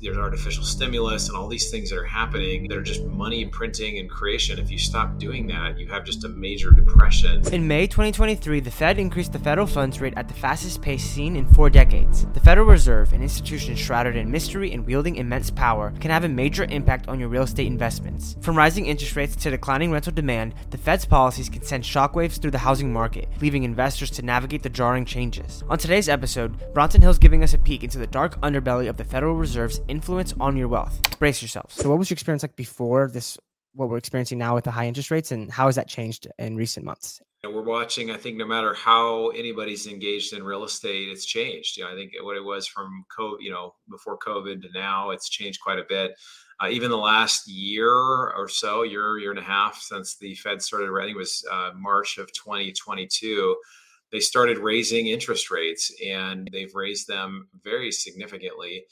there's artificial stimulus and all these things that are happening that are just money printing and creation. If you stop doing that, you have just a major depression. In May 2023, the Fed increased the federal funds rate at the fastest pace seen in four decades. The Federal Reserve, an institution shrouded in mystery and wielding immense power, can have a major impact on your real estate investments. From rising interest rates to declining rental demand, the Fed's policies can send shockwaves through the housing market, leaving investors to navigate the jarring changes. On today's episode, Bronson Hill's giving us a peek into the dark underbelly of the Federal Reserve's influence on your wealth. Brace yourselves. So, what was your experience like before this? What we're experiencing now with the high interest rates, and how has that changed in recent months? we're watching. I think no matter how anybody's engaged in real estate, it's changed. You know, I think what it was from COVID, you know, before COVID to now, it's changed quite a bit. Uh, even the last year or so, year, year and a half since the Fed started, I think it was uh, March of 2022 they started raising interest rates and they've raised them very significantly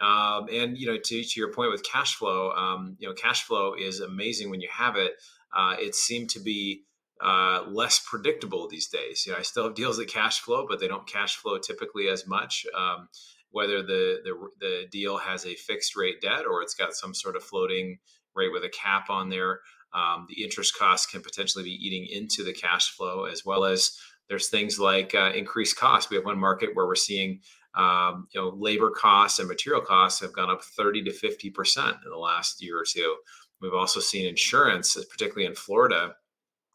um, and you know, to, to your point with cash flow, um, you know, cash flow is amazing when you have it. Uh, it seemed to be uh, less predictable these days. You know, I still have deals that cash flow, but they don't cash flow typically as much. Um, whether the, the the deal has a fixed rate debt or it's got some sort of floating rate with a cap on there, um, the interest costs can potentially be eating into the cash flow as well as there's things like uh, increased costs. We have one market where we're seeing um, you know, labor costs and material costs have gone up 30 to 50 percent in the last year or two. We've also seen insurance, particularly in Florida,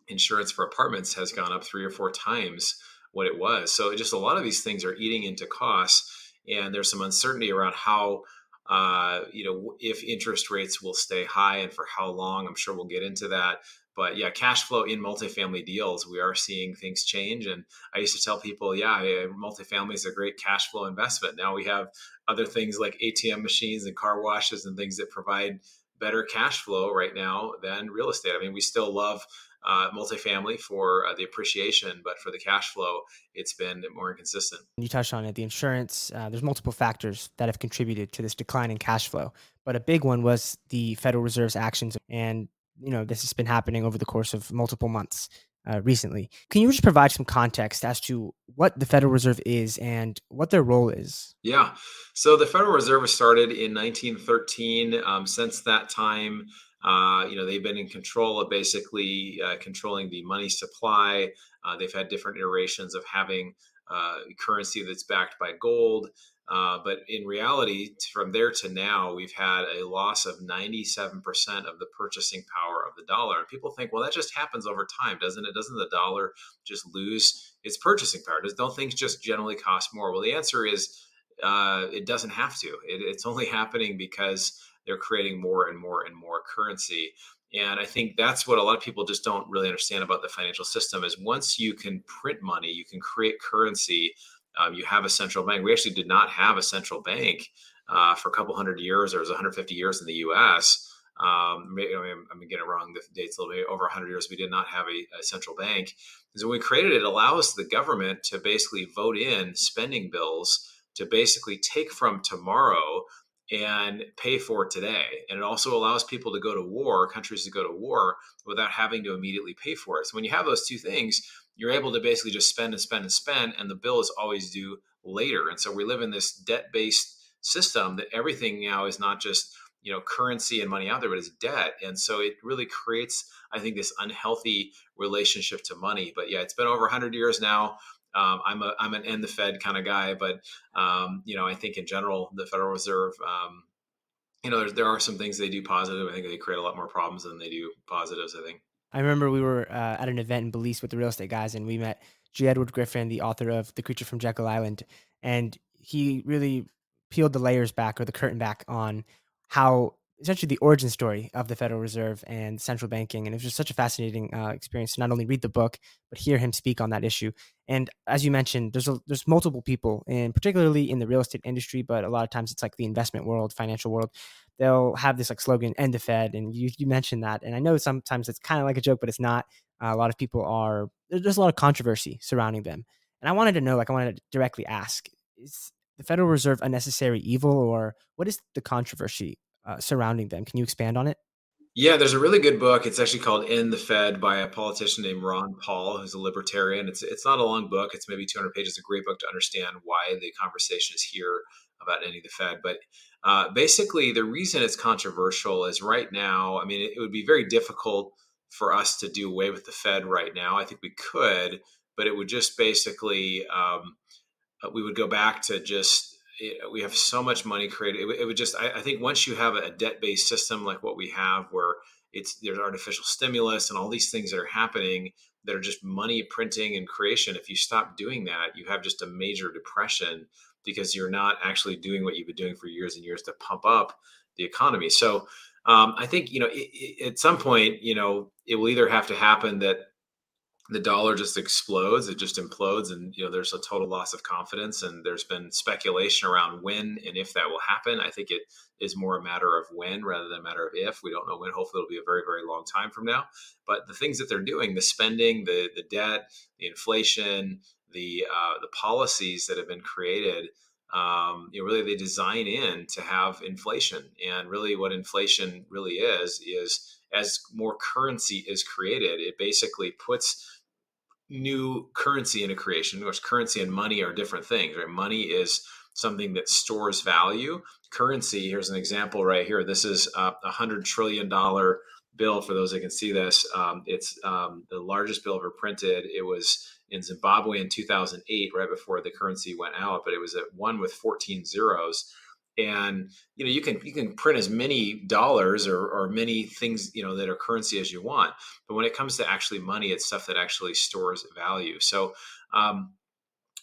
insurance for apartments has gone up three or four times what it was. So just a lot of these things are eating into costs, and there's some uncertainty around how. Uh, you know, if interest rates will stay high and for how long, I'm sure we'll get into that but yeah, cash flow in multifamily deals, we are seeing things change. And I used to tell people, yeah, multifamily is a great cash flow investment. Now we have other things like ATM machines and car washes and things that provide better cash flow right now than real estate. I mean, we still love uh, multifamily for uh, the appreciation, but for the cash flow, it's been more inconsistent. You touched on it. The insurance, uh, there's multiple factors that have contributed to this decline in cash flow, but a big one was the Federal Reserve's actions. And you know this has been happening over the course of multiple months uh, recently. Can you just provide some context as to what the Federal Reserve is and what their role is? Yeah. So the Federal Reserve was started in 1913. Um, since that time, uh, you know, they've been in control of basically uh, controlling the money supply. Uh, they've had different iterations of having uh, currency that's backed by gold. Uh, but in reality, from there to now, we've had a loss of 97% of the purchasing power of the dollar. And people think, well, that just happens over time, doesn't it? Doesn't the dollar just lose its purchasing power? Does, don't things just generally cost more? Well, the answer is uh, it doesn't have to. It, it's only happening because they're creating more and more and more currency. And I think that's what a lot of people just don't really understand about the financial system is once you can print money, you can create currency um, you have a central bank. We actually did not have a central bank uh, for a couple hundred years. There was 150 years in the U.S. Um, I I'm getting it wrong. The date's a little bit over 100 years. We did not have a, a central bank. So when we created it, it allows the government to basically vote in spending bills to basically take from tomorrow and pay for today. And it also allows people to go to war, countries to go to war without having to immediately pay for it. So when you have those two things, you're able to basically just spend and spend and spend, and the bill is always due later. And so we live in this debt based system that everything now is not just you know currency and money out there but it's debt. And so it really creates i think this unhealthy relationship to money. But yeah it's been over 100 years now. Um, i'm a i'm an end the fed kind of guy but um, you know i think in general the federal reserve um, you know there, there are some things they do positive. I think they create a lot more problems than they do positives i think I remember we were uh, at an event in Belize with the real estate guys, and we met G. Edward Griffin, the author of The Creature from Jekyll Island, and he really peeled the layers back or the curtain back on how essentially the origin story of the Federal Reserve and central banking. And it was just such a fascinating uh, experience to not only read the book but hear him speak on that issue. And as you mentioned, there's a, there's multiple people, and particularly in the real estate industry, but a lot of times it's like the investment world, financial world. They'll have this like slogan "End the Fed," and you you mentioned that, and I know sometimes it's kind of like a joke, but it's not. Uh, a lot of people are there's a lot of controversy surrounding them, and I wanted to know, like, I wanted to directly ask: Is the Federal Reserve a necessary evil, or what is the controversy uh, surrounding them? Can you expand on it? Yeah, there's a really good book. It's actually called "End the Fed" by a politician named Ron Paul, who's a libertarian. It's it's not a long book. It's maybe 200 pages. A great book to understand why the conversation is here about ending the Fed. But Uh, basically, the reason it's controversial is right now. I mean, it, it would be very difficult for us to do away with the Fed right now. I think we could, but it would just basically um, uh, we would go back to just we have so much money created. It, it would just I, I, think once you have a debt based system like what we have, where it's there's artificial stimulus and all these things that are happening that are just money printing and creation. If you stop doing that, you have just a major depression because you're not actually doing what you've been doing for years and years to pump up the economy. So um, I think you know it, it, at some point, you know, it will either have to happen that the dollar just explodes it just implodes and you know there's a total loss of confidence and there's been speculation around when and if that will happen. I think it is more a matter of when rather than a matter of if. We don't know when. Hopefully it'll be a very very long time from now. But the things that they're doing the spending the the debt the inflation the uh, the policies that have been created um, you know really they design in to have inflation. And really what inflation really is is as more currency is created it basically puts new currency in a creation. Of course, currency and money are different things, right? Money is something that stores value. Currency, here's an example right here. This is a hundred trillion dollar bill. For those that can see this, um, it's um, the largest bill ever printed. It was in Zimbabwe in 2008, right before the currency went out, but it was at one with 14 zeros and you know you can you can print as many dollars or, or many things you know that are currency as you want. But when it comes to actually money it's stuff that actually stores value. So um,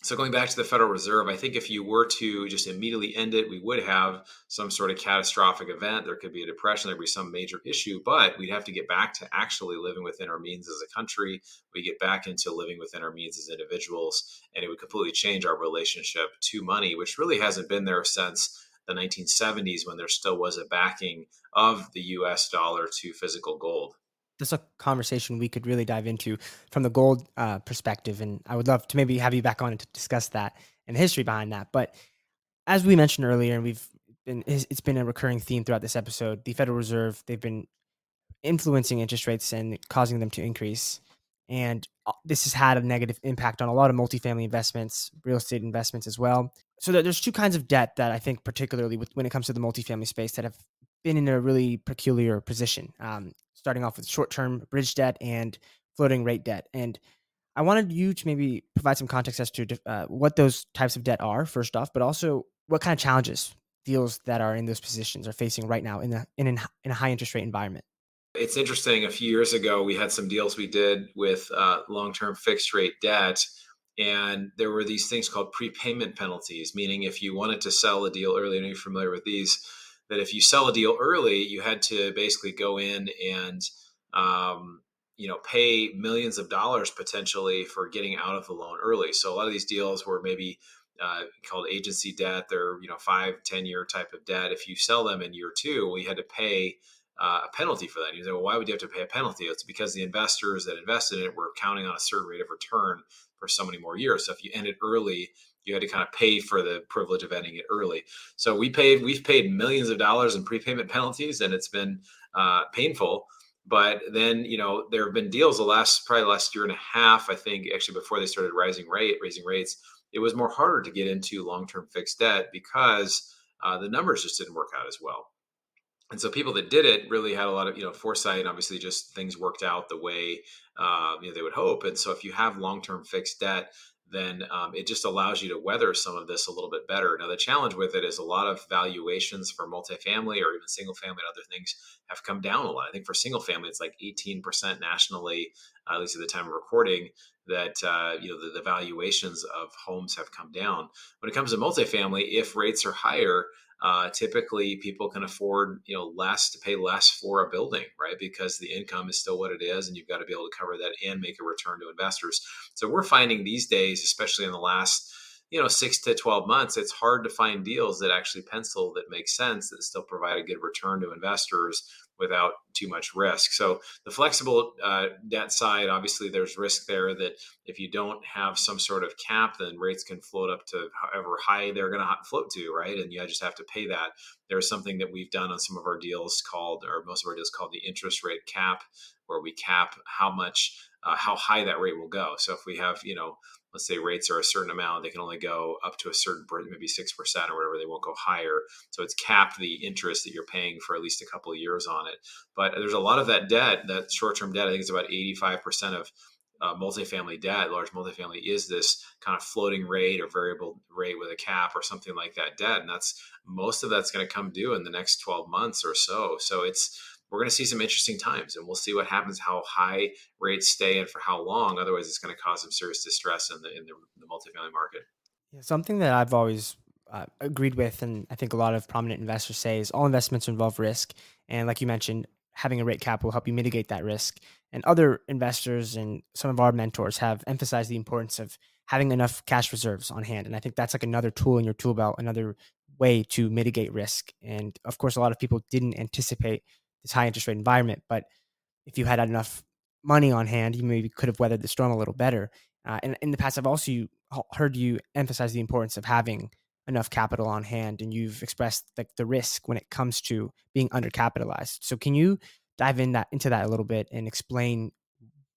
so going back to the Federal Reserve, I think if you were to just immediately end it, we would have some sort of catastrophic event. There could be a depression, there'd be some major issue, but we'd have to get back to actually living within our means as a country. We get back into living within our means as individuals, and it would completely change our relationship to money, which really hasn't been there since the 1970s when there still was a backing of the US dollar to physical gold. That's a conversation we could really dive into from the gold uh, perspective. And I would love to maybe have you back on to discuss that and the history behind that. But as we mentioned earlier, and we've been, it's been a recurring theme throughout this episode, the Federal Reserve, they've been influencing interest rates and causing them to increase. And uh, this has had a negative impact on a lot of multifamily investments, real estate investments as well so there's two kinds of debt that I think, particularly with, when it comes to the multifamily space, that have been in a really peculiar position. Um, starting off with short-term bridge debt and floating rate debt, and I wanted you to maybe provide some context as to uh, what those types of debt are, first off, but also what kind of challenges deals that are in those positions are facing right now in in, an, in a high interest rate environment. It's interesting. A few years ago, we had some deals we did with uh, long-term fixed rate debt and there were these things called prepayment penalties meaning if you wanted to sell a deal early and you're familiar with these that if you sell a deal early you had to basically go in and um, you know pay millions of dollars potentially for getting out of the loan early so a lot of these deals were maybe uh, called agency debt they're you know five ten year type of debt if you sell them in year two we had to pay uh, a penalty for that. You say, well, why would you have to pay a penalty? It's because the investors that invested in it were counting on a certain rate of return for so many more years. So if you ended early, you had to kind of pay for the privilege of ending it early. So we paid, we've paid millions of dollars in prepayment penalties, and it's been uh, painful. But then, you know, there have been deals the last probably the last year and a half. I think actually before they started rising rate, raising rates, it was more harder to get into long-term fixed debt because uh, the numbers just didn't work out as well and so people that did it really had a lot of you know foresight and obviously just things worked out the way uh, you know they would hope. And so if you have long-term fixed debt then um, it just allows you to weather some of this a little bit better. Now the challenge with it is a lot of valuations for multifamily or even single family and other things have come down a lot. I think for single family it's like 18% nationally at least at the time of recording that uh, you know the, the valuations of homes have come down. When it comes to multifamily if rates are higher uh, typically people can afford you know less to pay less for a building right? Because the income is still what it is and you've got to be able to cover that and make a return to investors. So we're finding these days especially in the last you know six to 12 months it's hard to find deals that actually pencil that make sense that still provide a good return to investors without too much risk. So the flexible uh, debt side, obviously, there's risk there that if you don't have some sort of cap, then rates can float up to however high they're going to float to, right? And you just have to pay that. There's something that we've done on some of our deals called, or most of our deals called the interest rate cap, where we cap how much, uh, how high that rate will go. So if we have, you know, let's say rates are a certain amount, they can only go up to a certain maybe six percent or whatever. They won't go higher. So it's capped the interest that you're paying for at least a couple of years on it. But there's a lot of that debt, that short-term debt. I think it's about 85 percent of uh, multifamily debt, large multifamily, is this kind of floating rate or variable rate with a cap or something like that debt, and that's most of that's going to come due in the next 12 months or so. So it's we're going to see some interesting times, and we'll see what happens, how high rates stay, and for how long. Otherwise, it's going to cause some serious distress in the in the, the multifamily market. Yeah, something that I've always uh, agreed with, and I think a lot of prominent investors say, is all investments involve risk. And like you mentioned, having a rate cap will help you mitigate that risk. And other investors and some of our mentors have emphasized the importance of having enough cash reserves on hand. And I think that's like another tool in your tool belt, another way to mitigate risk. And of course, a lot of people didn't anticipate this high interest rate environment, but if you had enough money on hand, you maybe could have weathered the storm a little better. Uh, and in the past, I've also heard you emphasize the importance of having enough capital on hand and you've expressed like the risk when it comes to being undercapitalized. So can you dive in that into that a little bit and explain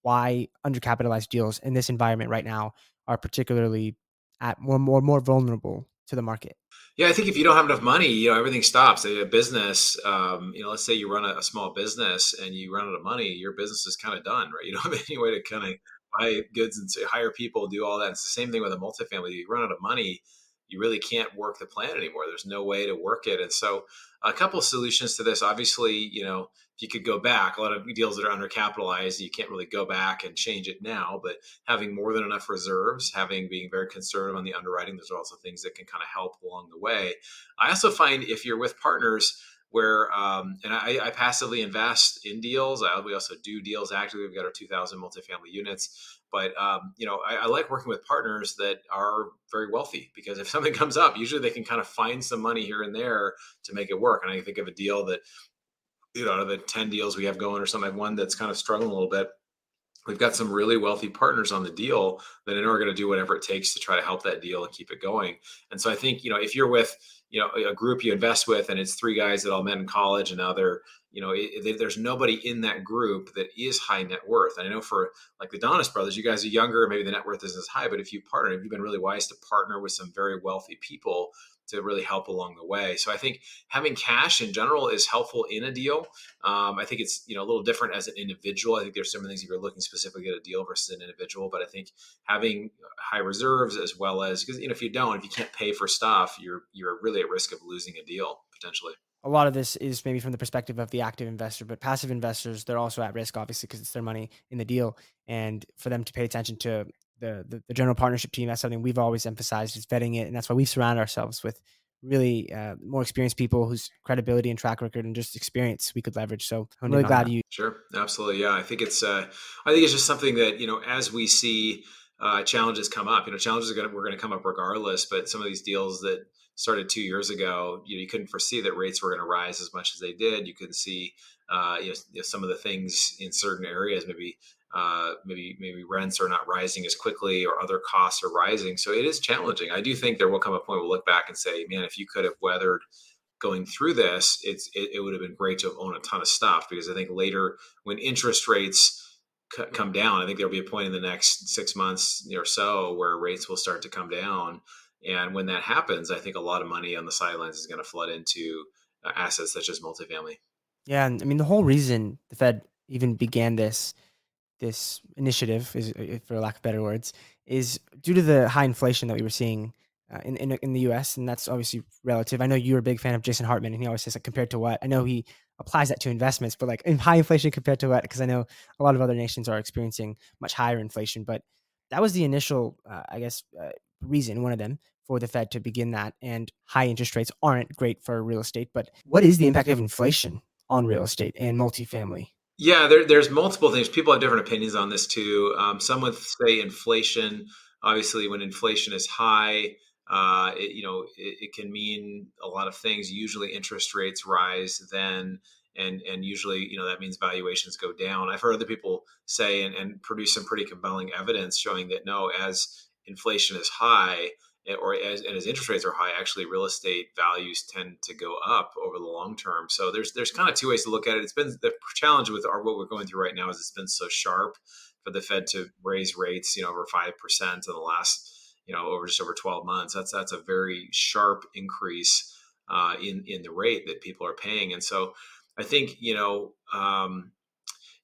why undercapitalized deals in this environment right now are particularly at more more more vulnerable to the market? Yeah, I think if you don't have enough money, you know, everything stops. A business, um, you know, let's say you run a, a, small business and you run out of money, your business is kind of done, right? You don't have any way to kind of buy goods and say, hire people, do all that. It's the same thing with a multifamily. You run out of money, you really can't work the plan anymore. There's no way to work it. And so a couple solutions to this, obviously, you know, if you could go back, a lot of deals that are undercapitalized, you can't really go back and change it now, but having more than enough reserves, having being very conservative on the underwriting, those are also things that can kind of help along the way. I also find if you're with partners, where um, and I, I, passively invest in deals. I, we also do deals actively. We've got our 2,000 multifamily units. But um, you know, I, I, like working with partners that are very wealthy because if something comes up, usually they can kind of find some money here and there to make it work. And I think of a deal that, you know, out of the ten deals we have going or something, one that's kind of struggling a little bit. We've got some really wealthy partners on the deal that are going to do whatever it takes to try to help that deal and keep it going. And so I think you know if you're with you know a group you invest with and it's three guys that all met in college and now they're you know it, there's nobody in that group that is high net worth and i know for like the donis brothers you guys are younger maybe the net worth isn't as high but if you partner if you've been really wise to partner with some very wealthy people to really help along the way. So I think having cash in general is helpful in a deal. Um, I think it's you know a little different as an individual. I think there's some things if you're looking specifically at a deal versus an individual, but I think having high reserves as well as because you know if you don't, if you can't pay for stuff, you're you're really at risk of losing a deal potentially. A lot of this is maybe from the perspective of the active investor, but passive investors, they're also at risk, obviously, because it's their money in the deal. And for them to pay attention to the, the, the general partnership team. That's something we've always emphasized is vetting it, and that's why we surround ourselves with really uh, more experienced people whose credibility and track record and just experience we could leverage. So I'm really glad you. Sure, absolutely, yeah. I think it's uh, I think it's just something that you know as we see uh, challenges come up, you know, challenges are going to we're going to come up regardless. But some of these deals that started two years ago, you know, you couldn't foresee that rates were going to rise as much as they did. You couldn't see, uh, you, know, you know, some of the things in certain areas, maybe uh, maybe maybe rents are not rising as quickly or other costs are rising. So it is challenging. I do think there will come a point we'll look back and say, man, if you could have weathered going through this, it's it, it would have been great to own a ton of stuff because I think later when interest rates come down, I think there'll be a point in the next six months or so where rates will start to come down. And when that happens, I think a lot of money on the sidelines is going to flood into uh, assets such as multifamily. Yeah, and I mean the whole reason the Fed even began this this initiative, is uh, for lack of better words, is due to the high inflation that we were seeing uh, in, in in the U.S. and that's obviously relative. I know you're a big fan of Jason Hartman, and he always says like compared to what. I know he applies that to investments, but like in high inflation compared to what? Because I know a lot of other nations are experiencing much higher inflation, but that was the initial, uh, I guess, uh, reason, one of them, for the Fed to begin that. And high interest rates aren't great for real estate. But what is the impact of inflation on real estate and multifamily? Yeah, there, there's multiple things. People have different opinions on this too. Um, some would say inflation. Obviously, when inflation is high, uh, it, you know, it, it, can mean a lot of things. Usually, interest rates rise then, and and usually, you know, that means valuations go down. I've heard other people say and, and produce some pretty compelling evidence showing that no, as inflation is high, or as and as interest rates are high, actually real estate values tend to go up over the long term. So there's there's kind of two ways to look at it. It's been the challenge with our what we're going through right now is it's been so sharp for the Fed to raise rates, you know, over five percent in the last you know over just over 12 months. That's that's a very sharp increase uh, in in the rate that people are paying, and so I think you know. Um,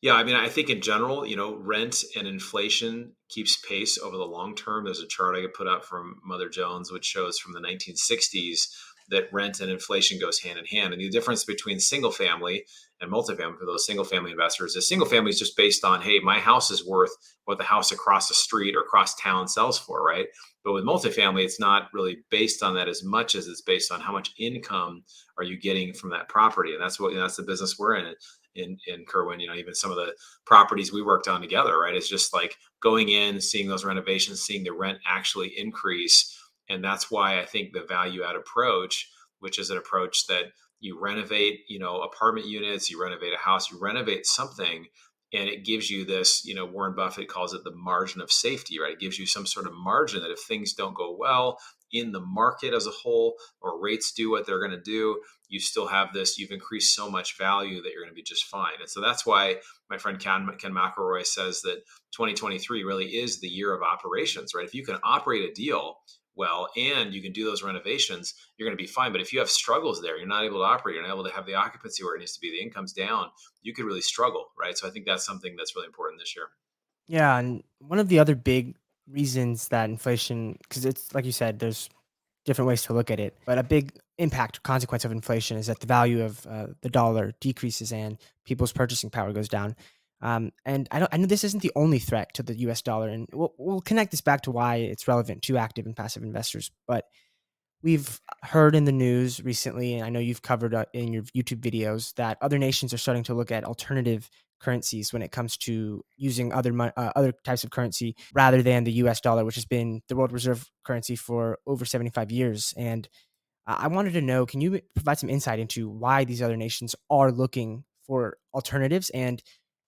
yeah, I mean, I think in general, you know, rent and inflation keeps pace over the long term. There's a chart I could put up from Mother Jones, which shows from the 1960s that rent and inflation goes hand in hand. And the difference between single family and multifamily for those single family investors is single family is just based on, hey, my house is worth what the house across the street or across town sells for, right? But with multifamily, it's not really based on that as much as it's based on how much income are you getting from that property. And that's what that's the business we're in in in Kirwan. You know, even some of the properties we worked on together, right? It's just like going in, seeing those renovations, seeing the rent actually increase, and that's why I think the value add approach, which is an approach that you renovate, you know, apartment units, you renovate a house, you renovate something and it gives you this you know warren buffett calls it the margin of safety right it gives you some sort of margin that if things don't go well in the market as a whole or rates do what they're going to do you still have this you've increased so much value that you're going to be just fine. And so that's why my friend ken, ken mcelroy says that 2023 really is the year of operations right? If you can operate a deal well and you can do those renovations you're going to be fine. But if you have struggles there you're not able to operate you're not able to have the occupancy where it needs to be the income's down you could really struggle right? So i think that's something that's really important this year. Yeah and one of the other big reasons that inflation because it's like you said there's different ways to look at it but a big impact or consequence of inflation is that the value of uh, the dollar decreases and people's purchasing power goes down um, and I, I know this isn't the only threat to the U.S. dollar, and we'll, we'll connect this back to why it's relevant to active and passive investors. But we've heard in the news recently, and I know you've covered uh, in your YouTube videos that other nations are starting to look at alternative currencies when it comes to using other uh, other types of currency rather than the U.S. dollar, which has been the world reserve currency for over 75 years. And I wanted to know, can you provide some insight into why these other nations are looking for alternatives and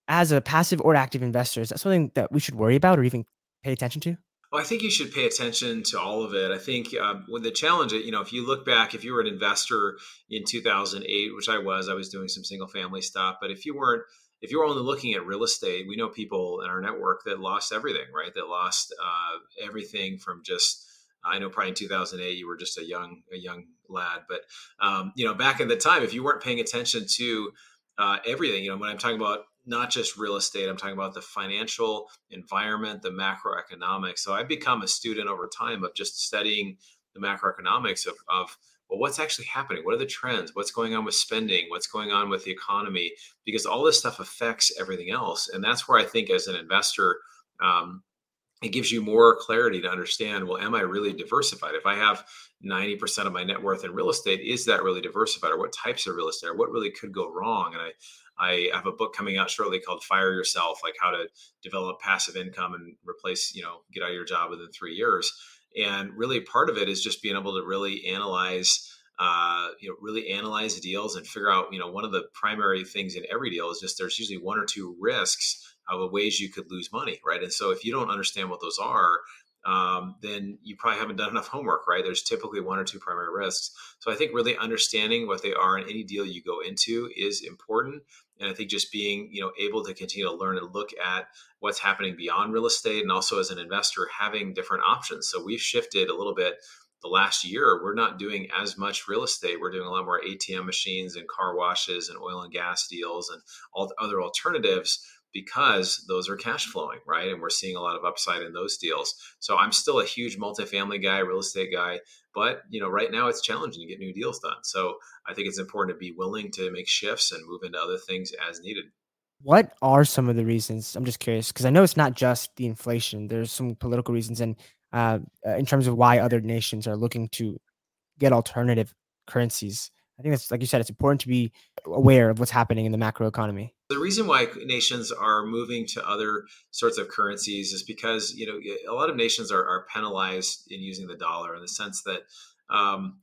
as a passive or active investor, is that something that we should worry about or even pay attention to? Well, I think you should pay attention to all of it. I think um, when the challenge, you know, if you look back, if you were an investor in 2008, which I was, I was doing some single family stuff. But if you weren't, if you were only looking at real estate, we know people in our network that lost everything, right? That lost uh, everything from just. I know probably in 2008 you were just a young a young lad, but um, you know back in the time, if you weren't paying attention to uh, everything, you know, when I'm talking about not just real estate. I'm talking about the financial environment, the macroeconomics. So I've become a student over time of just studying the macroeconomics of, of well, what's actually happening? What are the trends? What's going on with spending? What's going on with the economy? Because all this stuff affects everything else. And that's where I think as an investor, um, it gives you more clarity to understand well am i really diversified if i have 90% of my net worth in real estate is that really diversified or what types of real estate or what really could go wrong and i I have a book coming out shortly called Fire Yourself, like how to develop passive income and replace, you know, get out of your job within three years. And really part of it is just being able to really analyze, uh, you know, really analyze deals and figure out, you know, one of the primary things in every deal is just there's usually one or two risks of ways you could lose money, right? And so if you don't understand what those are, um, then you probably haven't done enough homework, right? There's typically one or two primary risks. So I think really understanding what they are in any deal you go into is important. And I think just being, you know, able to continue to learn and look at what's happening beyond real estate and also as an investor having different options. So we've shifted a little bit the last year. We're not doing as much real estate. We're doing a lot more ATM machines and car washes and oil and gas deals and all the other alternatives because those are cash flowing, right? And we're seeing a lot of upside in those deals. So I'm still a huge multifamily guy, real estate guy, but you know, right now it's challenging to get new deals done. So I think it's important to be willing to make shifts and move into other things as needed. What are some of the reasons? I'm just curious because I know it's not just the inflation. There's some political reasons, and uh, in terms of why other nations are looking to get alternative currencies. I think that's like you said, it's important to be aware of what's happening in the macro economy. The reason why nations are moving to other sorts of currencies is because you know a lot of nations are, are penalized in using the dollar in the sense that um,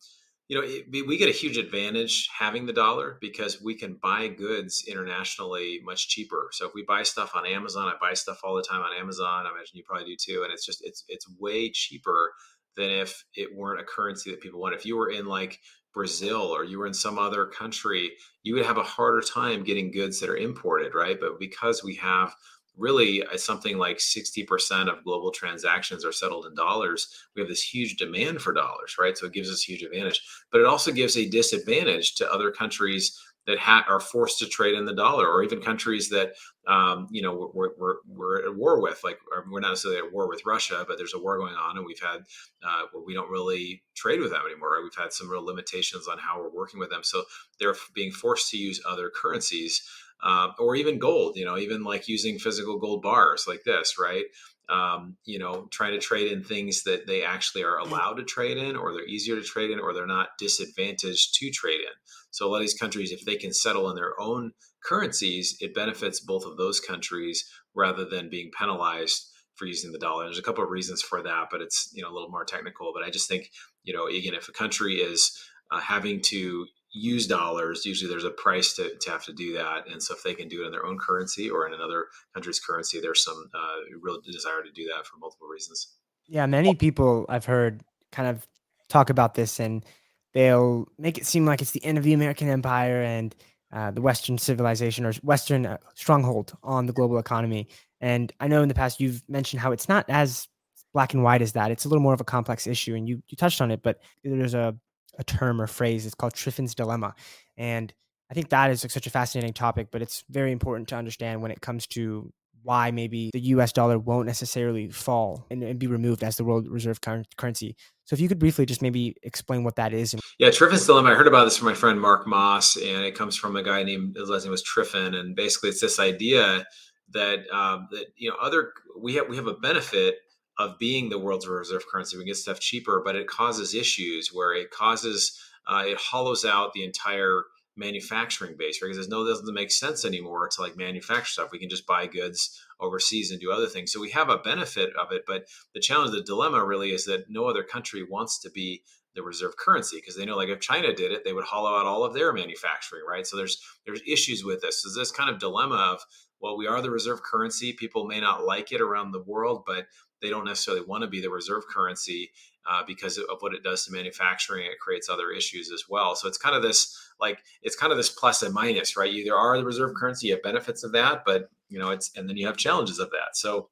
you know it, we get a huge advantage having the dollar because we can buy goods internationally much cheaper. So if we buy stuff on Amazon, I buy stuff all the time on Amazon. I imagine you probably do too, and it's just it's it's way cheaper than if it weren't a currency that people want. If you were in like Brazil or you were in some other country, you would have a harder time getting goods that are imported, right? But because we have really uh, something like 60% of global transactions are settled in dollars we have this huge demand for dollars right so it gives us a huge advantage but it also gives a disadvantage to other countries that ha- are forced to trade in the dollar, or even countries that um, you know we're, we're, we're at war with. Like we're not necessarily at war with Russia, but there's a war going on, and we've had uh, we don't really trade with them anymore. Right? We've had some real limitations on how we're working with them, so they're being forced to use other currencies. Uh, or even gold, you know, even like using physical gold bars like this, right? Um, you know, trying to trade in things that they actually are allowed to trade in, or they're easier to trade in, or they're not disadvantaged to trade in. So a lot of these countries, if they can settle in their own currencies, it benefits both of those countries rather than being penalized for using the dollar. There's a couple of reasons for that, but it's you know a little more technical. But I just think you know again, if a country is uh, having to use dollars, usually there's a price to, to have to do that. And so if they can do it in their own currency or in another country's currency, there's some uh, real desire to do that for multiple reasons. Yeah, many people I've heard kind of talk about this and they'll make it seem like it's the end of the American empire and uh, the Western civilization or Western uh, stronghold on the global economy. And I know in the past you've mentioned how it's not as black and white as that. It's a little more of a complex issue, and you you touched on it. But there's a a term or phrase. It's called Triffin's dilemma, and I think that is like such a fascinating topic. But it's very important to understand when it comes to why maybe the U.S. dollar won't necessarily fall and, and be removed as the world reserve currency. So if you could briefly just maybe explain what that is. Yeah, Triffin's dilemma. I heard about this from my friend Mark Moss, and it comes from a guy named his last name was Triffin, and basically it's this idea that um, that you know other we have we have a benefit of being the world's reserve currency. We get stuff cheaper, but it causes issues where it causes uh, it hollows out the entire manufacturing base right? because there's no doesn't make sense anymore to like manufacture stuff. We can just buy goods overseas and do other things. So we have a benefit of it, but the challenge, the dilemma really is that no other country wants to be the reserve currency because they know like if China did it, they would hollow out all of their manufacturing, right? So there's there's issues with this. So this kind of dilemma of well, we are the reserve currency. People may not like it around the world, but they don't necessarily want to be the reserve currency uh, because of what it does to manufacturing. It creates other issues as well. So it's kind of this like it's kind of this plus and minus, right? You either are the reserve currency, you have benefits of that, but you know it's and then you have challenges of that. So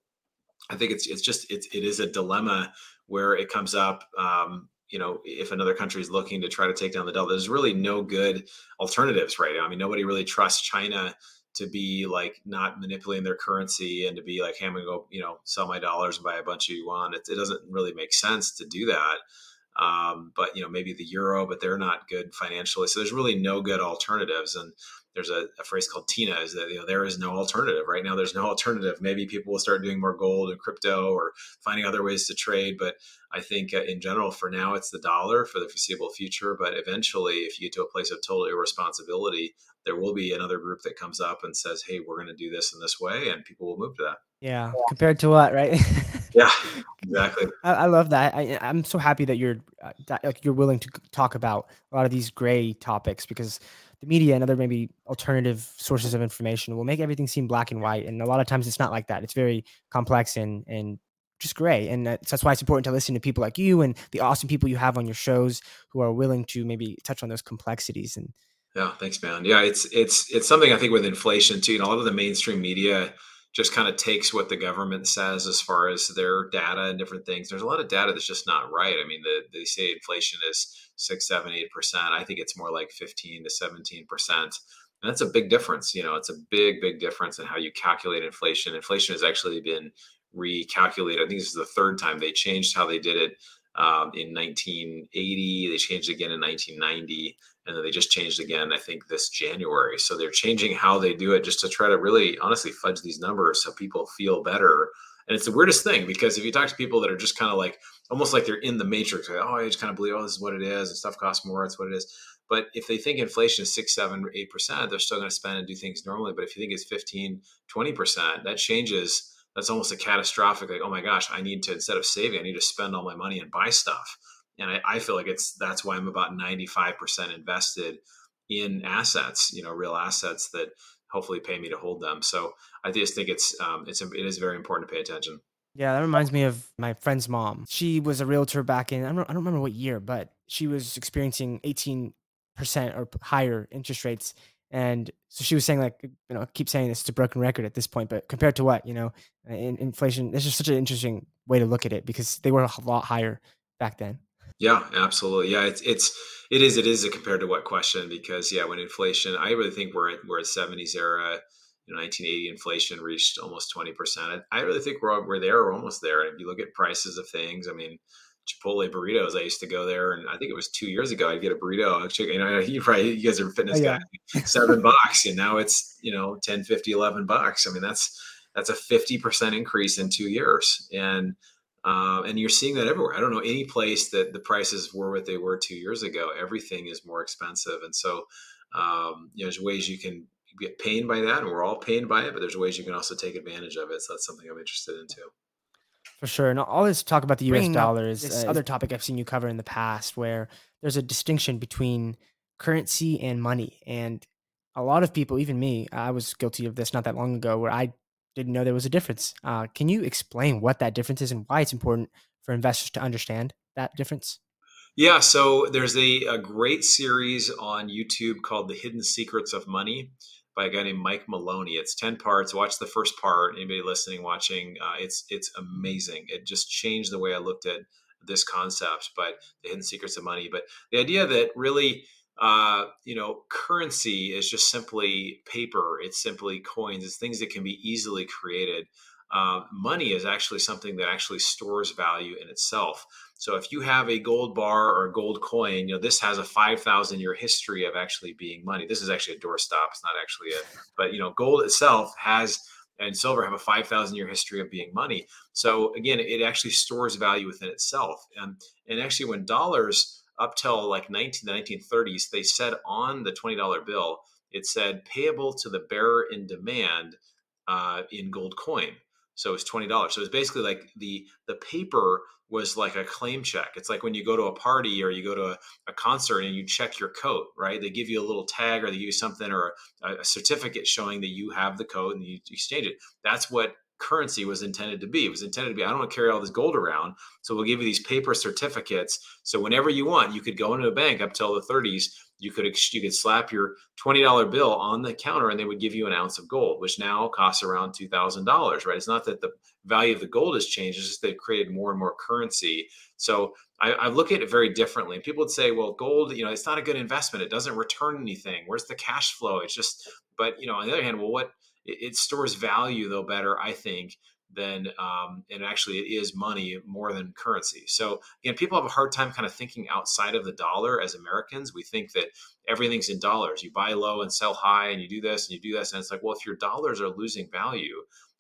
I think it's it's just it's it is a dilemma where it comes up. Um, you know, if another country is looking to try to take down the dollar, there's really no good alternatives right now. I mean, nobody really trusts China to be like not manipulating their currency and to be like, hey, I'm gonna go, you know, sell my dollars and buy a bunch of yuan. It, it doesn't really make sense to do that. Um, but you know, maybe the euro, but they're not good financially. So there's really no good alternatives. And there's a, a, phrase called Tina is that you know there is no alternative right now. There's no alternative. Maybe people will start doing more gold and crypto or finding other ways to trade. But I think uh, in general, for now, it's the dollar for the foreseeable future. But eventually, if you get to a place of total irresponsibility, there will be another group that comes up and says, "Hey, we're going to do this in this way," and people will move to that. Yeah, compared to what, right? yeah, exactly. I, I, love that. I, am so happy that you're uh, that, like you're willing to talk about a lot of these gray topics because the media and other maybe alternative sources of information will make everything seem black and white, and a lot of times it's not like that. It's very complex and and just gray. And that's, that's why it's important to listen to people like you and the awesome people you have on your shows who are willing to maybe touch on those complexities and yeah, thanks, man. Yeah, it's it's it's something I think with inflation too. You know, a lot of the mainstream media just kind of takes what the government says as far as their data and different things. There's a lot of data that's just not right. I mean, the, they say inflation is six, seven, eight percent. I think it's more like fifteen to seventeen percent. And that's a big difference. You know, it's a big, big difference in how you calculate inflation. Inflation has actually been recalculated. I think this is the third time they changed how they did it um, in 1980. They changed again in 1990 and then they just changed again i think this january. So they're changing how they do it just to try to really honestly fudge these numbers so people feel better. And it's the weirdest thing because if you talk to people that are just kind of like almost like they're in the matrix like, oh i just kind of believe oh this is what it is and stuff costs more it's what it is. But if they think inflation is 6 7 8 percent they're still going to spend and do things normally. But if you think it's 15 20 percent that changes that's almost a catastrophic like oh my gosh i need to instead of saving i need to spend all my money and buy stuff and I, I feel like it's that's why I'm about 95% invested in assets, you know, real assets that hopefully pay me to hold them. So I just think it's um, it's it is very important to pay attention. Yeah, that reminds me of my friend's mom. She was a realtor back in I don't, I don't remember what year, but she was experiencing 18% or higher interest rates. And so she was saying, like, you know, I keep saying this, it's a broken record at this point, but compared to what, you know, in, inflation, this is such an interesting way to look at it because they were a lot higher back then. Yeah, absolutely. Yeah, it's it's it is it is a compared to what question because yeah, when inflation, I really think we're at we're at seventies era. You know, 1980 inflation reached almost 20 percent. I really think we're we're there, we're almost there. And if you look at prices of things, I mean, Chipotle burritos. I used to go there, and I think it was two years ago. I'd get a burrito. Actually, you know, you probably you guys are fitness oh, yeah. guys. Seven bucks, and now it's you know 10, 50, 11 bucks. I mean, that's that's a fifty percent increase in two years, and uh, and you're seeing that everywhere. I don't know any place that the prices were what they were two years ago. Everything is more expensive, and so um, you know, there's ways you can get pained by that, and we're all pained by it. But there's ways you can also take advantage of it. So that's something I'm interested in too. For sure. And all this talk about the US dollar is this uh, other topic I've seen you cover in the past where there's a distinction between currency and money. And a lot of people, even me, I was guilty of this not that long ago where I didn't know there was a difference. Uh, can you explain what that difference is and why it's important for investors to understand that difference? Yeah, so there's a, a great series on YouTube called The Hidden Secrets of Money by a guy named Mike Maloney. It's 10 parts. Watch the first part. Anybody listening, watching, uh, it's it's amazing. It just changed the way I looked at this concept, but the hidden secrets of money. But the idea that really, uh, you know, currency is just simply paper. It's simply coins. It's things that can be easily created. Uh, money is actually something that actually stores value in itself. So if you have a gold bar or a gold coin, you know this has a five thousand year history of actually being money. This is actually a doorstop. It's not actually a, but you know, gold itself has and silver have a five thousand year history of being money. So again, it actually stores value within itself. And and actually, when dollars up till like 19, the 1930s, they said on the twenty dollar bill, it said payable to the bearer in demand uh, in gold coin. So it's twenty dollars. So it's basically like the the paper was like a claim check. It's like when you go to a party or you go to a, a concert and you check your coat, right? They give you a little tag or they give you something or a, a certificate showing that you have the coat and you exchange it. That's what currency was intended to be. It was intended to be, I don't want to carry all this gold around. So we'll give you these paper certificates. So whenever you want, you could go into a bank up till the 30s you could you could slap your twenty dollar bill on the counter and they would give you an ounce of gold, which now costs around two thousand dollars. Right? It's not that the value of the gold has changed; it's just they've created more and more currency. So I, I look at it very differently. And people would say, "Well, gold, you know, it's not a good investment. It doesn't return anything. Where's the cash flow? It's just." But you know, on the other hand, well, what it, it stores value though better, I think, than um, and actually it is money more than currency. So again, people have a hard time kind of thinking outside of the dollar as Americans. We think that everything's in dollars. You buy low and sell high, and you do this and you do this, and it's like, well, if your dollars are losing value,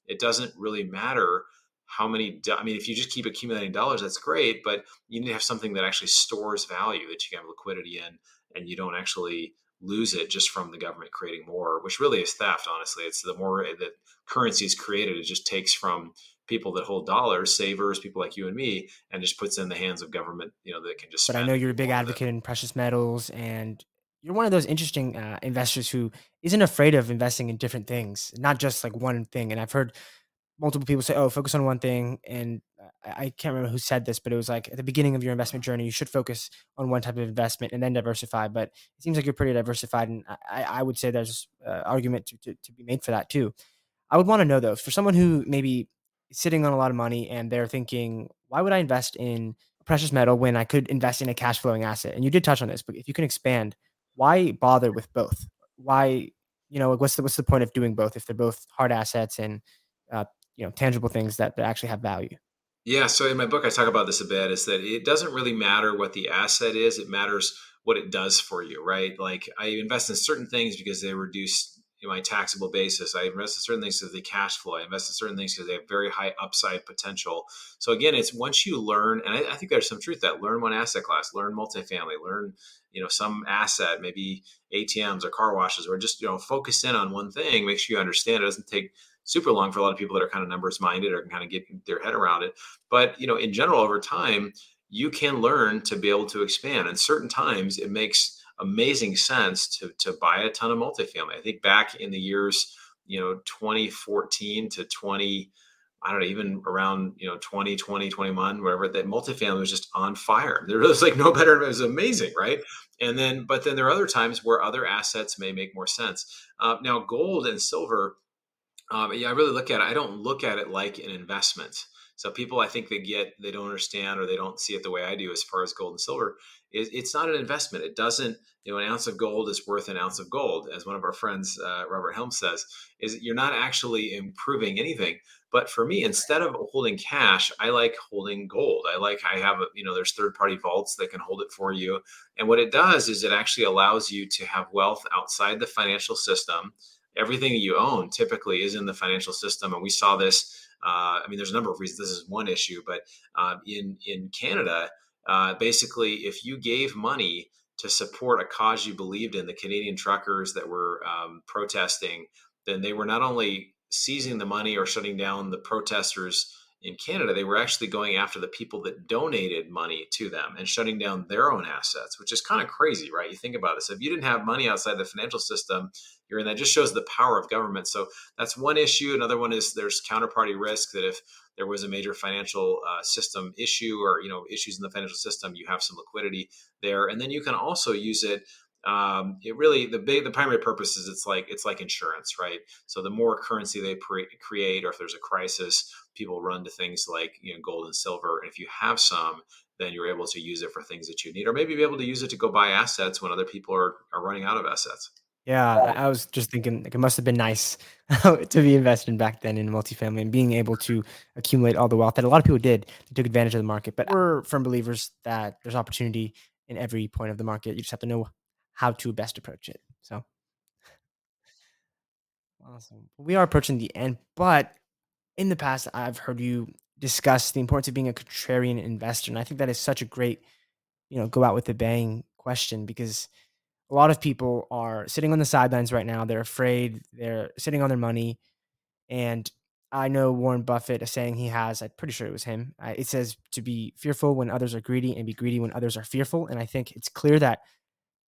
it doesn't really matter how many. I mean, if you just keep accumulating dollars, that's great, but you need to have something that actually stores value that you can have liquidity in, and you don't actually lose it just from the government creating more, which really is theft. Honestly, it's the more that currency is created, it just takes from people that hold dollars, savers, people like you and me, and just puts in the hands of government. You know, that can just. But I know you're a big advocate in precious metals, and you're one of those interesting uh, investors who isn't afraid of investing in different things, not just like one thing. And I've heard multiple people say, "Oh, focus on one thing," and I, can't remember who said this, but it was like at the beginning of your investment journey, you should focus on one type of investment and then diversify. But it seems like you're pretty diversified, and I, I would say there's an argument to, to, to be made for that too. I would want to know though, for someone who maybe sitting on a lot of money and they're thinking, why would I invest in precious metal when I could invest in a cash flowing asset? And you did touch on this, but if you can expand, why bother with both? Why, you know, what's the what's the point of doing both if they're both hard assets and uh, you know tangible things that, that actually have value? Yeah, so in my book, I talk about this a bit. Is that it doesn't really matter what the asset is; it matters what it does for you, right? Like I invest in certain things because they reduce my taxable basis. I invest in certain things because they cash flow. I invest in certain things because they have very high upside potential. So again, it's once you learn, and I, I think there's some truth that learn one asset class, learn multifamily, learn you know some asset, maybe ATMs or car washes, or just you know focus in on one thing. Make sure you understand. It doesn't take super long for a lot of people that are kind of numbers minded or can kind of get their head around it. But you know, in general, over time, you can learn to be able to expand. And certain times, it makes amazing sense to to buy a ton of multifamily. I think back in the years, you know, 2014 to 20. I don't know, even around, you know, 2020, 21, whatever, that multifamily was just on fire. There was like no better. It was amazing, right? And then, but then there are other times where other assets may make more sense. Uh, now, gold and silver, um, yeah, I really look at it. I don't look at it like an investment. So people, I think they get, they don't understand or they don't see it the way I do as far as gold and silver. It, it's not an investment. It doesn't, you know, an ounce of gold is worth an ounce of gold, as one of our friends, uh, Robert Helms says. Is you're not actually improving anything. But for me, instead of holding cash, I like holding gold. I like I have a, you know, there's third party vaults that can hold it for you. And what it does is it actually allows you to have wealth outside the financial system. Everything that you own typically is in the financial system, and we saw this uh, I mean, there's a number of reasons. This is one issue, but um, in in Canada, uh, basically, if you gave money to support a cause you believed in, the Canadian truckers that were um, protesting, then they were not only seizing the money or shutting down the protesters in Canada, they were actually going after the people that donated money to them and shutting down their own assets, which is kind of crazy, right? You think about this. If you didn't have money outside the financial system, you're in that just shows the power of government. So that's one issue. Another one is there's counterparty risk that if there was a major financial uh, system issue or you know issues in the financial system, you have some liquidity there, and then you can also use it um, it really the big the primary purpose is it's like it's like insurance right? So the more currency they pre- create or if there's a crisis people run to things like you know gold and silver. And if you have some then you're able to use it for things that you need or maybe be able to use it to go buy assets when other people are, are running out of assets. Yeah i was just thinking like it must have been nice to be invested back then in multifamily and being able to accumulate all the wealth that a lot of people did they took advantage of the market. But we're firm believers that there's opportunity in every point of the market you just have to know how to best approach it. So awesome. We are approaching the end, but in the past, I've heard you discuss the importance of being a contrarian investor. And I think that is such a great, you know, go out with a bang question because a lot of people are sitting on the sidelines right now. They're afraid, they're sitting on their money. And I know Warren Buffett, a saying he has, I'm pretty sure it was him. Uh, it says to be fearful when others are greedy and be greedy when others are fearful. And I think it's clear that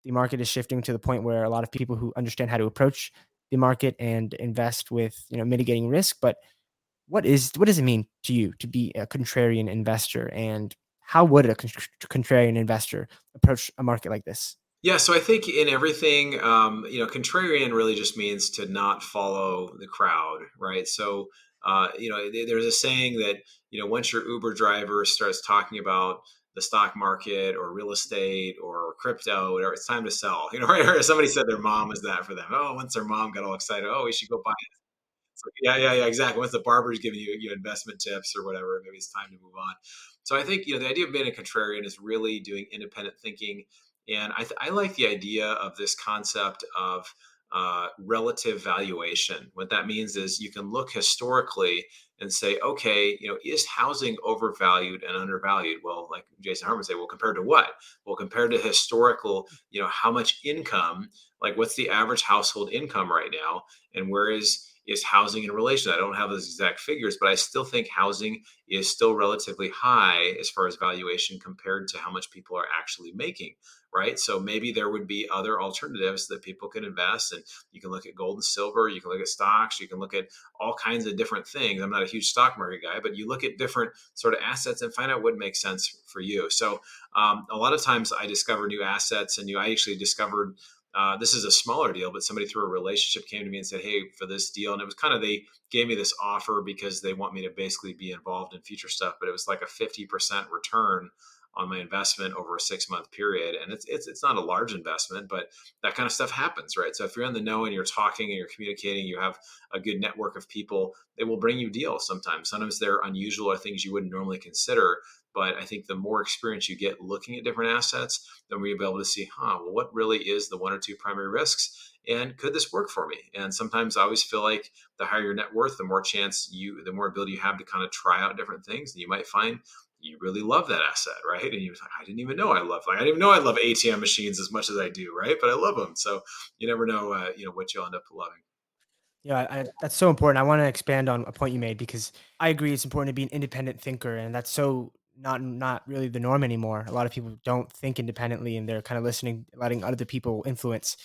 the market is shifting to the point where a lot of people who understand how to approach the market and invest with you know mitigating risk but what is what does it mean to you to be a contrarian investor? And how would a contrarian investor approach a market like this? Yeah so i think in everything um, you know contrarian really just means to not follow the crowd right? So uh, you know there's a saying that you know once your uber driver starts talking about the stock market or real estate or crypto, whatever. It's time to sell. You know, right? somebody said their mom is that for them. Oh, once their mom got all excited, oh, we should go buy it. So, yeah, yeah, yeah, exactly. Once the barber's giving you, you investment tips or whatever, maybe it's time to move on. So I think you know the idea of being a contrarian is really doing independent thinking, and I, th- I like the idea of this concept of uh, relative valuation. What that means is you can look historically and say, okay, you know, is housing overvalued and undervalued? Well, like Jason Hartman say, well, compared to what? Well, compared to historical, you know, how much income, like what's the average household income right now, and where is is housing in relation? I don't have those exact figures, but I still think housing is still relatively high as far as valuation compared to how much people are actually making right? So maybe there would be other alternatives that people can invest and you can look at gold and silver, you can look at stocks, you can look at all kinds of different things. I'm not a huge stock market guy, but you look at different sort of assets and find out what makes sense for you. So um, a lot of times I discover new assets and you, I actually discovered uh, this is a smaller deal, but somebody through a relationship came to me and said, Hey, for this deal. And it was kind of, they gave me this offer because they want me to basically be involved in future stuff, but it was like a 50% return on my investment over a six month period. And it's, it's, it's not a large investment, but that kind of stuff happens, right? So if you're in the know and you're talking and you're communicating, you have a good network of people, they will bring you deals sometimes. Sometimes they're unusual or things you wouldn't normally consider. But I think the more experience you get looking at different assets, then you'll be able to see, huh, well, what really is the one or two primary risks? and could this work for me and sometimes i always feel like the higher your net worth the more chance you the more ability you have to kind of try out different things and you might find you really love that asset, right? And you're like, I didn't even know I love, like, I didn't even know I love ATM machines as much as I do, right? But I love them. So you never know, uh, you know, what you'll end up loving. Yeah, I, that's so important. I want to expand on a point you made because I agree it's important to be an independent thinker, and that's so not not really the norm anymore. A lot of people don't think independently, and they're kind of listening, letting other people influence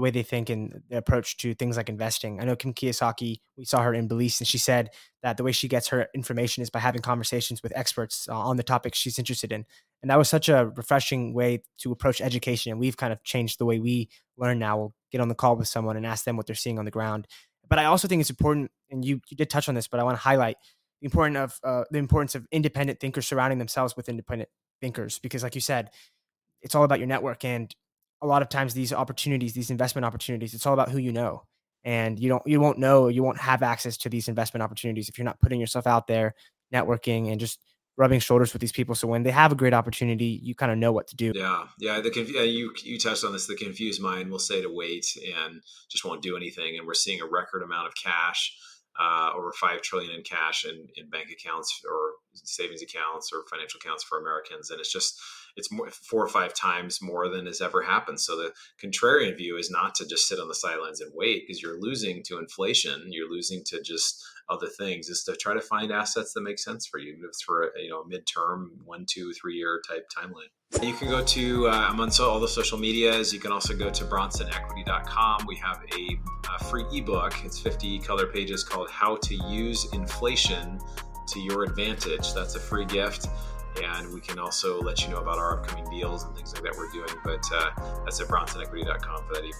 the way they think and the approach to things like investing. I know Kim Kiyosaki, we saw her in Belize, and she said that the way she gets her information is by having conversations with experts uh, on the topics she's interested in. And that was such a refreshing way to approach education. And we've kind of changed the way we learn now. We'll get on the call with someone and ask them what they're seeing on the ground. But I also think it's important, and you, you did touch on this, but I want to highlight the important of uh, the importance of independent thinkers surrounding themselves with independent thinkers, because like you said, it's all about your network and a lot of times these opportunities, these investment opportunities, it's all about who you know. And you don't you won't know, you won't have access to these investment opportunities if you're not putting yourself out there, networking and just rubbing shoulders with these people. So when they have a great opportunity, you kind of know what to do. Yeah, yeah. The conf- you you touched on this. The confused mind will say to wait and just won't do anything. And we're seeing a record amount of cash, uh, over five trillion in cash in, in bank accounts or savings accounts or financial accounts for Americans. And it's just it's more four or five times more than has ever happened. So the contrarian view is not to just sit on the sidelines and wait because you're losing to inflation, you're losing to just other things. Is to try to find assets that make sense for you for you know midterm one, two, three year type timeline. You can go to uh, I'm on so all the social medias. You can also go to bronsonequity.com. We have a, a free ebook. It's 50 color pages called "How to Use Inflation to Your Advantage." That's a free gift and we can also let you know about our upcoming deals and things like that we're doing. But uh, that's at bronsonequity.com for that.